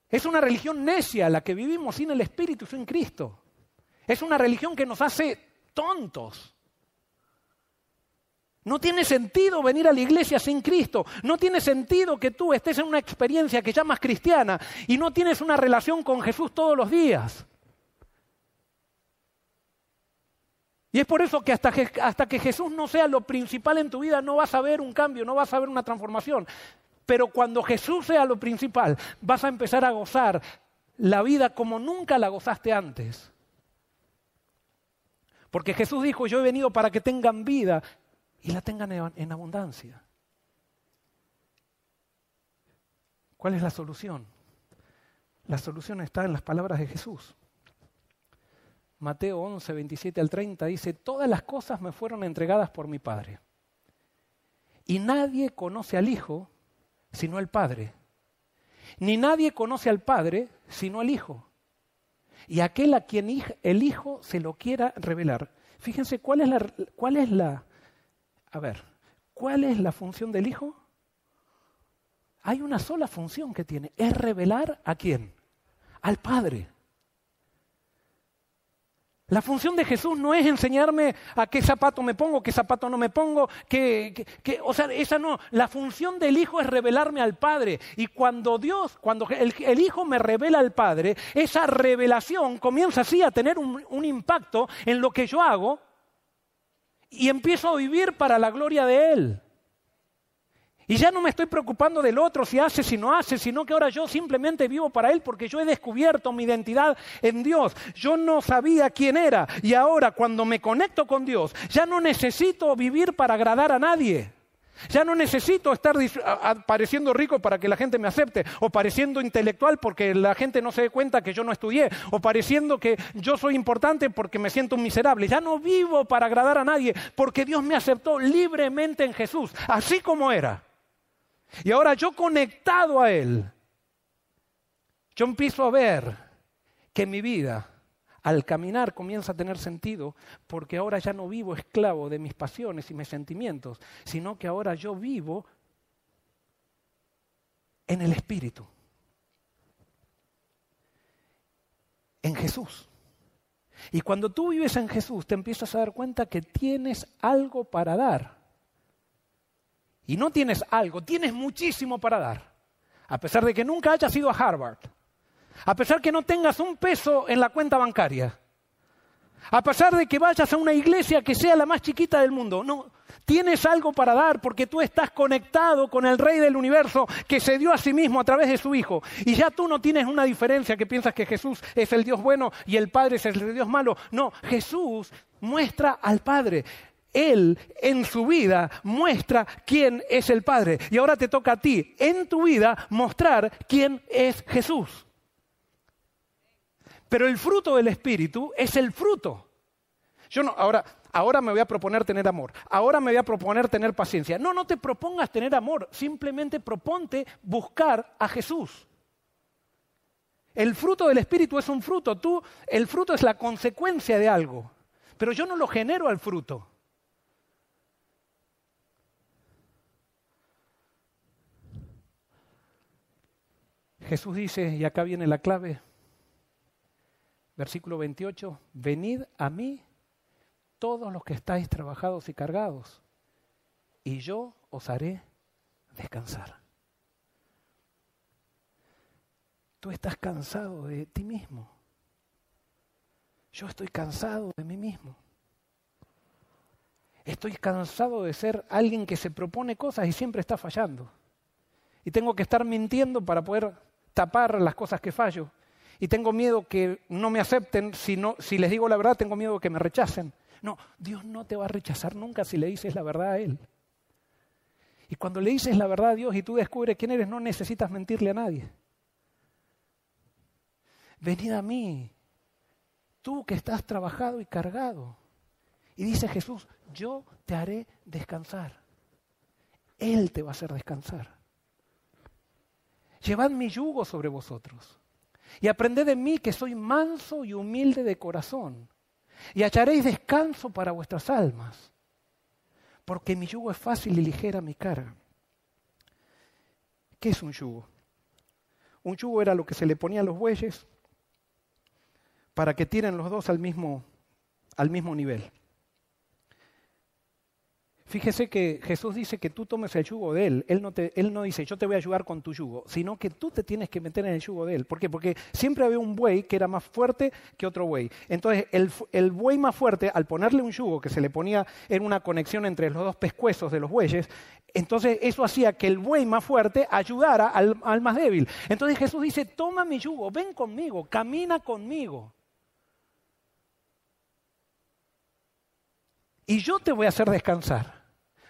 Es una religión necia la que vivimos sin el Espíritu, sin Cristo. Es una religión que nos hace tontos. No tiene sentido venir a la iglesia sin Cristo. No tiene sentido que tú estés en una experiencia que llamas cristiana y no tienes una relación con Jesús todos los días. Y es por eso que hasta, que Jesús no sea lo principal en tu vida no vas a ver un cambio, no vas a ver una transformación. Pero cuando Jesús sea lo principal, vas a empezar a gozar la vida como nunca la gozaste antes. Porque Jesús dijo, yo he venido para que tengan vida y la tengan en abundancia. ¿Cuál es la solución? La solución está en las palabras de Jesús. Mateo 11, 27 al 30 dice, todas las cosas me fueron entregadas por mi Padre. Y nadie conoce al Hijo sino el Padre. Ni nadie conoce al Padre sino el Hijo. Y aquel a quien el Hijo se lo quiera revelar. Fíjense cuál es la, cuál es la, a ver, ¿cuál es la función del Hijo? Hay una sola función que tiene, es revelar a quién? Al Padre. La función de Jesús no es enseñarme a qué zapato me pongo, qué zapato no me pongo, que, o sea, esa no. La función del Hijo es revelarme al Padre. Y cuando Dios, cuando el, Hijo me revela al Padre, esa revelación comienza así a tener un impacto en lo que yo hago y empiezo a vivir para la gloria de Él. Y ya no me estoy preocupando del otro, si hace, si no hace, sino que ahora yo simplemente vivo para Él porque yo he descubierto mi identidad en Dios. Yo no sabía quién era y ahora cuando me conecto con Dios ya no necesito vivir para agradar a nadie. Ya no necesito estar pareciendo rico para que la gente me acepte, o pareciendo intelectual porque la gente no se dé cuenta que yo no estudié, o pareciendo que yo soy importante porque me siento un miserable. Ya no vivo para agradar a nadie, porque Dios me aceptó libremente en Jesús, así como era. Y ahora yo conectado a Él, yo empiezo a ver que mi vida al caminar comienza a tener sentido porque ahora ya no vivo esclavo de mis pasiones y mis sentimientos, sino que ahora yo vivo en el Espíritu, en Jesús. Y cuando tú vives en Jesús te empiezas a dar cuenta que tienes algo para dar. Y no tienes algo, tienes muchísimo para dar. A pesar de que nunca hayas ido a Harvard, a pesar que no tengas un peso en la cuenta bancaria, a pesar de que vayas a una iglesia que sea la más chiquita del mundo, no, tienes algo para dar porque tú estás conectado con el Rey del universo que se dio a sí mismo a través de su Hijo. Y ya tú no tienes una diferencia que piensas que Jesús es el Dios bueno y el Padre es el Dios malo. No, Jesús muestra al Padre. Él en su vida muestra quién es el Padre. Y ahora te toca a ti en tu vida mostrar quién es Jesús. Pero el fruto del Espíritu es el fruto. Yo no, ahora, ahora me voy a proponer tener amor, ahora me voy a proponer tener paciencia. No, no te propongas tener amor, simplemente proponte buscar a Jesús. El fruto del Espíritu es un fruto, tú, el fruto es la consecuencia de algo, pero yo no lo genero al fruto. Jesús dice, y acá viene la clave, Versículo 28, venid a mí todos los que estáis trabajados y cargados, y yo os haré descansar. Tú estás cansado de ti mismo. Yo estoy cansado de mí mismo. Estoy cansado de ser alguien que se propone cosas y siempre está fallando. Y tengo que estar mintiendo para poder tapar las cosas que fallo y tengo miedo que no me acepten, si, si les digo la verdad tengo miedo que me rechacen. No, Dios no te va a rechazar nunca si le dices la verdad a Él. Y cuando le dices la verdad a Dios y tú descubres quién eres, no necesitas mentirle a nadie. Venid a mí, tú que estás trabajado y cargado. Y dice Jesús, yo te haré descansar. Él te va a hacer descansar. Llevad mi yugo sobre vosotros y aprended de mí que soy manso y humilde de corazón, y hallaréis descanso para vuestras almas, porque mi yugo es fácil y ligera mi carga. ¿Qué es un yugo? Un yugo era lo que se le ponía a los bueyes para que tiren los dos al mismo, al mismo nivel. Fíjese que Jesús dice que tú tomes el yugo de Él. Él no, él no dice, yo te voy a ayudar con tu yugo, sino que tú te tienes que meter en el yugo de Él. ¿Por qué? Porque siempre había un buey que era más fuerte que otro buey. Entonces, el, el buey más fuerte, al ponerle un yugo que se le ponía en una conexión entre los dos pescuezos de los bueyes, entonces eso hacía que el buey más fuerte ayudara al, al más débil. Entonces Jesús dice, toma mi yugo, ven conmigo, camina conmigo. Y yo te voy a hacer descansar.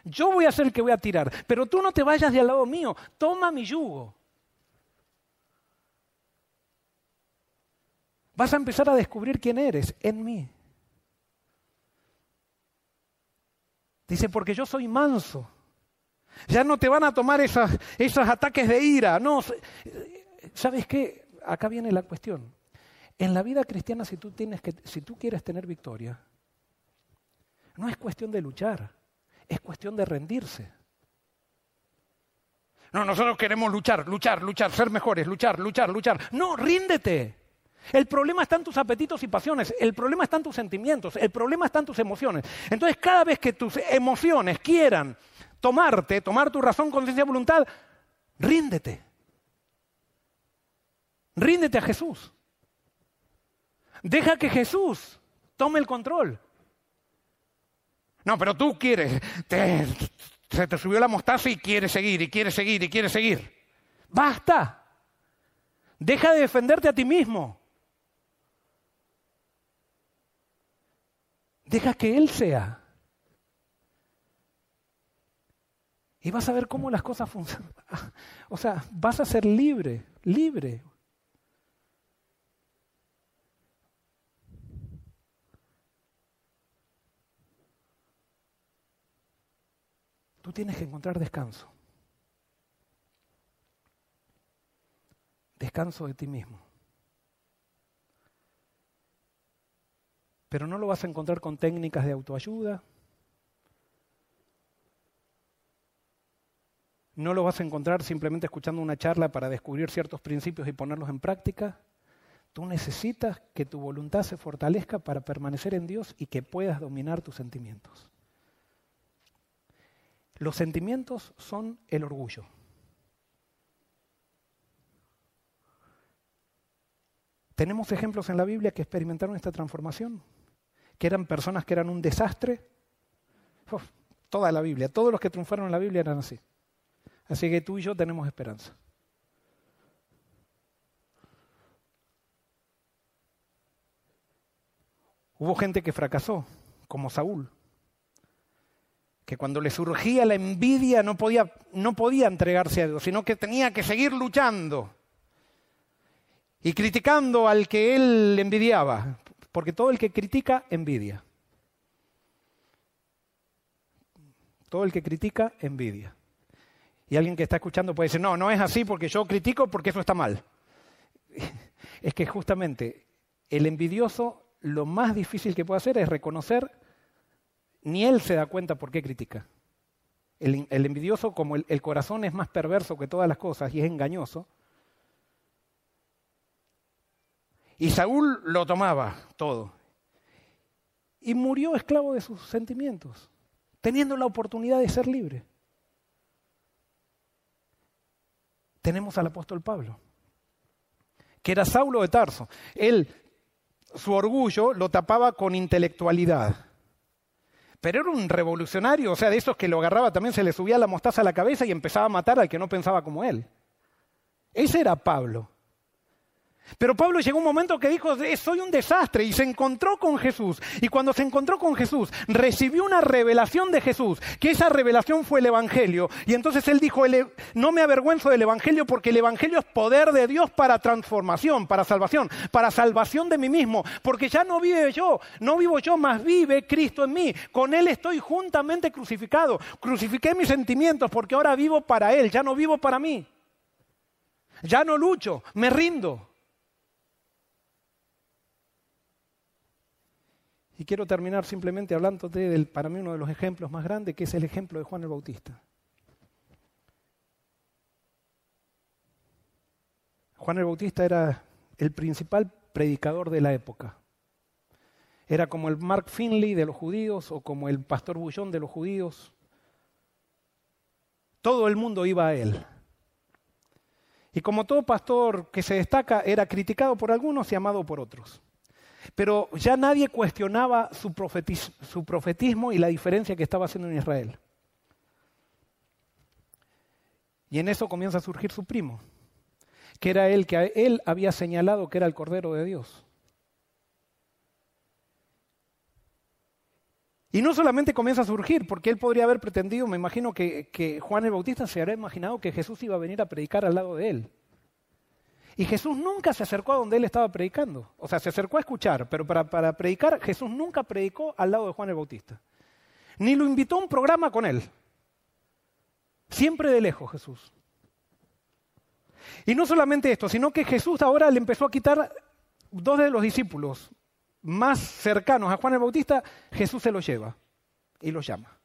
Yo voy a ser el que voy a tirar, pero tú no te vayas de al lado mío, toma mi yugo. Vas a empezar a descubrir quién eres en mí. Dice, porque yo soy manso. Ya no te van a tomar esos ataques de ira. No, ¿sabes qué? Acá viene la cuestión. En la vida cristiana, si tú, tienes que, si tú quieres tener victoria, no es cuestión de luchar es cuestión de rendirse. No, nosotros queremos luchar, luchar, luchar, ser mejores, luchar, luchar, luchar. No, ríndete. El problema está en tus apetitos y pasiones, el problema está en tus sentimientos, el problema está en tus emociones. Entonces, cada vez que tus emociones quieran tomarte, tomar tu razón, conciencia, voluntad, ríndete. Ríndete a Jesús. Deja que Jesús tome el control. No, pero tú quieres, se te subió la mostaza y quieres seguir, y quieres seguir, y quieres seguir. Basta. Deja de defenderte a ti mismo. Deja que Él sea. Y vas a ver cómo las cosas funcionan. O sea, vas a ser libre, libre. Tú tienes que encontrar descanso. Descanso de ti mismo. Pero no lo vas a encontrar con técnicas de autoayuda. No lo vas a encontrar simplemente escuchando una charla para descubrir ciertos principios y ponerlos en práctica. Tú necesitas que tu voluntad se fortalezca para permanecer en Dios y que puedas dominar tus sentimientos. Los sentimientos son el orgullo. Tenemos ejemplos en la Biblia que experimentaron esta transformación, que eran personas que eran un desastre. toda la Biblia, todos los que triunfaron en la Biblia eran así. Así que tú y yo tenemos esperanza. Hubo gente que fracasó, como Saúl que cuando le surgía la envidia no podía, no podía entregarse a Dios, sino que tenía que seguir luchando y criticando al que él envidiaba, porque todo el que critica envidia. Todo el que critica envidia. Y alguien que está escuchando puede decir, no, no es así porque yo critico porque eso está mal. Es que justamente el envidioso lo más difícil que puede hacer es reconocer ni él se da cuenta por qué critica. El, envidioso, como el, el corazón es más perverso que todas las cosas y es engañoso, y Saúl lo tomaba todo. Y murió esclavo de sus sentimientos, teniendo la oportunidad de ser libre. Tenemos al apóstol Pablo, que era Saulo de Tarso. Él, su orgullo lo tapaba con intelectualidad. Pero era un revolucionario, o sea, de esos que lo agarraba también se le subía la mostaza a la cabeza y empezaba a matar al que no pensaba como él. Ese era Pablo. Pero Pablo llegó un momento que dijo, soy un desastre, y se encontró con Jesús. Y cuando se encontró con Jesús, recibió una revelación de Jesús, que esa revelación fue el Evangelio. Y entonces él dijo, no me avergüenzo del Evangelio porque el Evangelio es poder de Dios para transformación, para salvación, para salvación de mí mismo. Porque ya no vive yo, no vivo yo, más vive Cristo en mí. Con Él estoy juntamente crucificado. Crucifiqué mis sentimientos porque ahora vivo para Él, ya no vivo para mí. Ya no lucho, me rindo. Y quiero terminar simplemente hablándote del, para mí, uno de los ejemplos más grandes, que es el ejemplo de Juan el Bautista. Juan el Bautista era el principal predicador de la época. Era como el Mark Finley de los judíos o como el pastor Bullón de los judíos. Todo el mundo iba a él. Y como todo pastor que se destaca, era criticado por algunos y amado por otros. Pero ya nadie cuestionaba su, profetismo y la diferencia que estaba haciendo en Israel. Y en eso comienza a surgir su primo, que era él que él había señalado que era el Cordero de Dios. Y no solamente comienza a surgir, porque él podría haber pretendido, me imagino que, que Juan el Bautista se habría imaginado que Jesús iba a venir a predicar al lado de él. Y Jesús nunca se acercó a donde él estaba predicando. O sea, se acercó a escuchar, pero para, para predicar Jesús nunca predicó al lado de Juan el Bautista. Ni lo invitó a un programa con él. Siempre de lejos Jesús. Y no solamente esto, sino que Jesús ahora le empezó a quitar dos de los discípulos más cercanos a Juan el Bautista, Jesús se los lleva y los llama.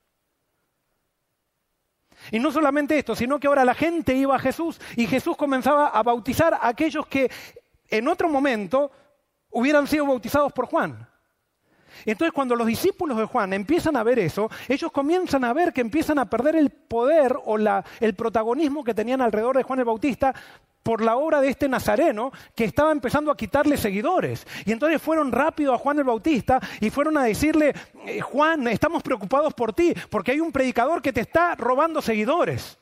Y no solamente esto, sino que ahora la gente iba a Jesús y Jesús comenzaba a bautizar a aquellos que en otro momento hubieran sido bautizados por Juan. Entonces cuando los discípulos de Juan empiezan a ver eso, ellos comienzan a ver que empiezan a perder el poder o el protagonismo que tenían alrededor de Juan el Bautista por la obra de este nazareno que estaba empezando a quitarle seguidores. Y entonces fueron rápido a Juan el Bautista y fueron a decirle, eh, Juan, estamos preocupados por ti porque hay un predicador que te está robando seguidores.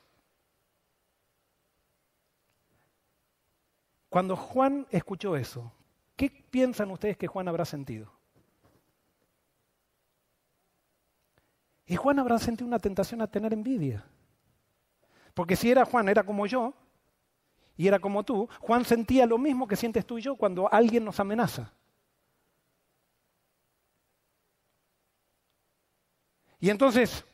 Cuando Juan escuchó eso, ¿qué piensan ustedes que Juan habrá sentido? Y Juan habrá sentido una tentación a tener envidia. Porque si era Juan, era como yo, y era como tú, Juan sentía lo mismo que sientes tú y yo cuando alguien nos amenaza. Y entonces,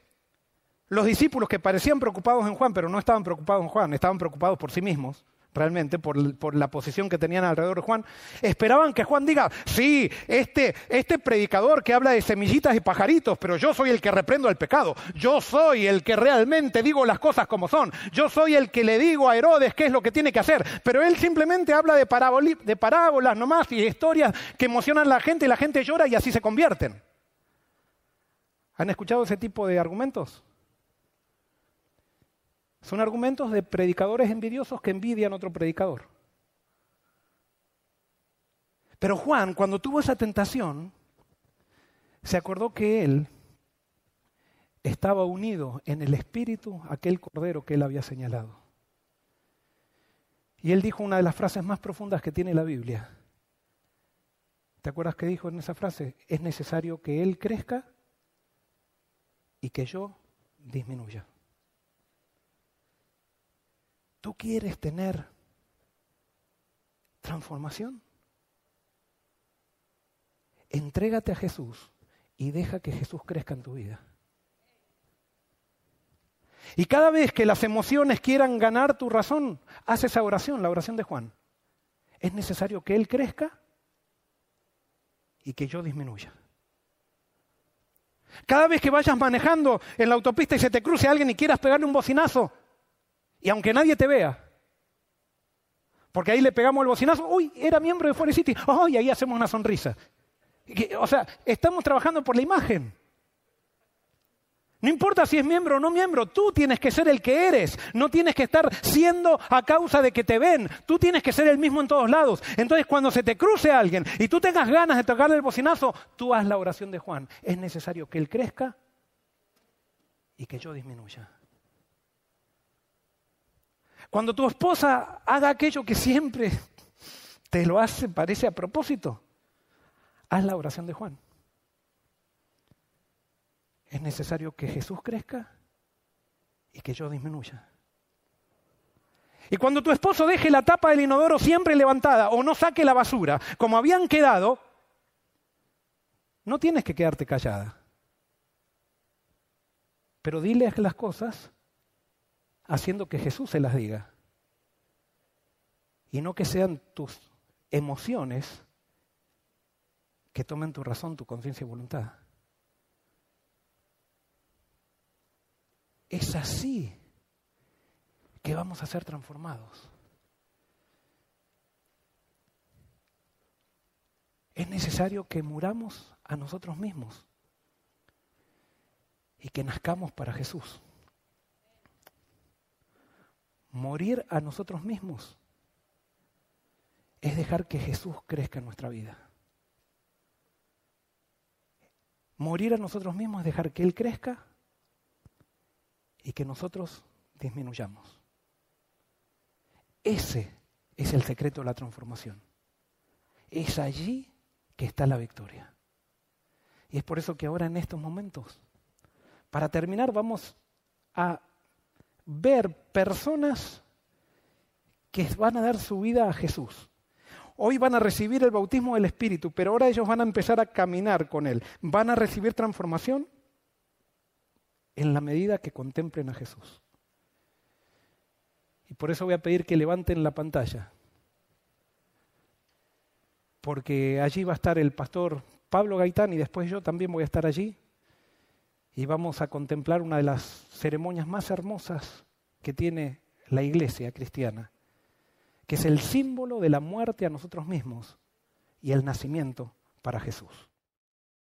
los discípulos que parecían preocupados en Juan, pero no estaban preocupados en Juan, estaban preocupados por sí mismos, realmente, por, la posición que tenían alrededor de Juan, esperaban que Juan diga, sí, este, este predicador que habla de semillitas y pajaritos, pero yo soy el que reprendo el pecado, yo soy el que realmente digo las cosas como son, yo soy el que le digo a Herodes qué es lo que tiene que hacer, pero él simplemente habla de, de parábolas nomás y historias que emocionan a la gente y la gente llora y así se convierten. ¿Han escuchado ese tipo de argumentos? Son argumentos de predicadores envidiosos que envidian a otro predicador. Pero Juan, cuando tuvo esa tentación, se acordó que él estaba unido en el espíritu a aquel cordero que él había señalado. Y él dijo una de las frases más profundas que tiene la Biblia. ¿Te acuerdas que dijo en esa frase? Es necesario que él crezca y que yo disminuya. ¿Tú quieres tener transformación? Entrégate a Jesús y deja que Jesús crezca en tu vida. Y cada vez que las emociones quieran ganar tu razón, haz esa oración, la oración de Juan. Es necesario que Él crezca y que yo disminuya. Cada vez que vayas manejando en la autopista y se te cruce alguien y quieras pegarle un bocinazo, y aunque nadie te vea, porque ahí le pegamos el bocinazo, uy, era miembro de Forest City, oh, y ahí hacemos una sonrisa. O sea, estamos trabajando por la imagen. No importa si es miembro o no miembro, tú tienes que ser el que eres, no tienes que estar siendo a causa de que te ven, tú tienes que ser el mismo en todos lados. Entonces cuando se te cruce alguien y tú tengas ganas de tocarle el bocinazo, tú haz la oración de Juan. Es necesario que él crezca y que yo disminuya. Cuando tu esposa haga aquello que siempre te lo hace, parece a propósito, haz la oración de Juan. Es necesario que Jesús crezca y que yo disminuya. Y cuando tu esposo deje la tapa del inodoro siempre levantada o no saque la basura, como habían quedado, no tienes que quedarte callada. Pero diles las cosas haciendo que Jesús se las diga. Y no que sean tus emociones que tomen tu razón, tu conciencia y voluntad. Es así que vamos a ser transformados. Es necesario que muramos a nosotros mismos y que nazcamos para Jesús morir a nosotros mismos es dejar que Jesús crezca en nuestra vida. Morir a nosotros mismos es dejar que Él crezca y que nosotros disminuyamos. Ese es el secreto de la transformación. Es allí que está la victoria. Y es por eso que ahora en estos momentos, para terminar, vamos a ver personas que van a dar su vida a Jesús. Hoy van a recibir el bautismo del Espíritu, pero ahora ellos van a empezar a caminar con Él. Van a recibir transformación en la medida que contemplen a Jesús. Y por eso voy a pedir que levanten la pantalla, porque allí va a estar el pastor Pablo Gaitán y después yo también voy a estar allí y vamos a contemplar una de las ceremonias más hermosas que tiene la iglesia cristiana, que es el símbolo de la muerte a nosotros mismos y el nacimiento para Jesús.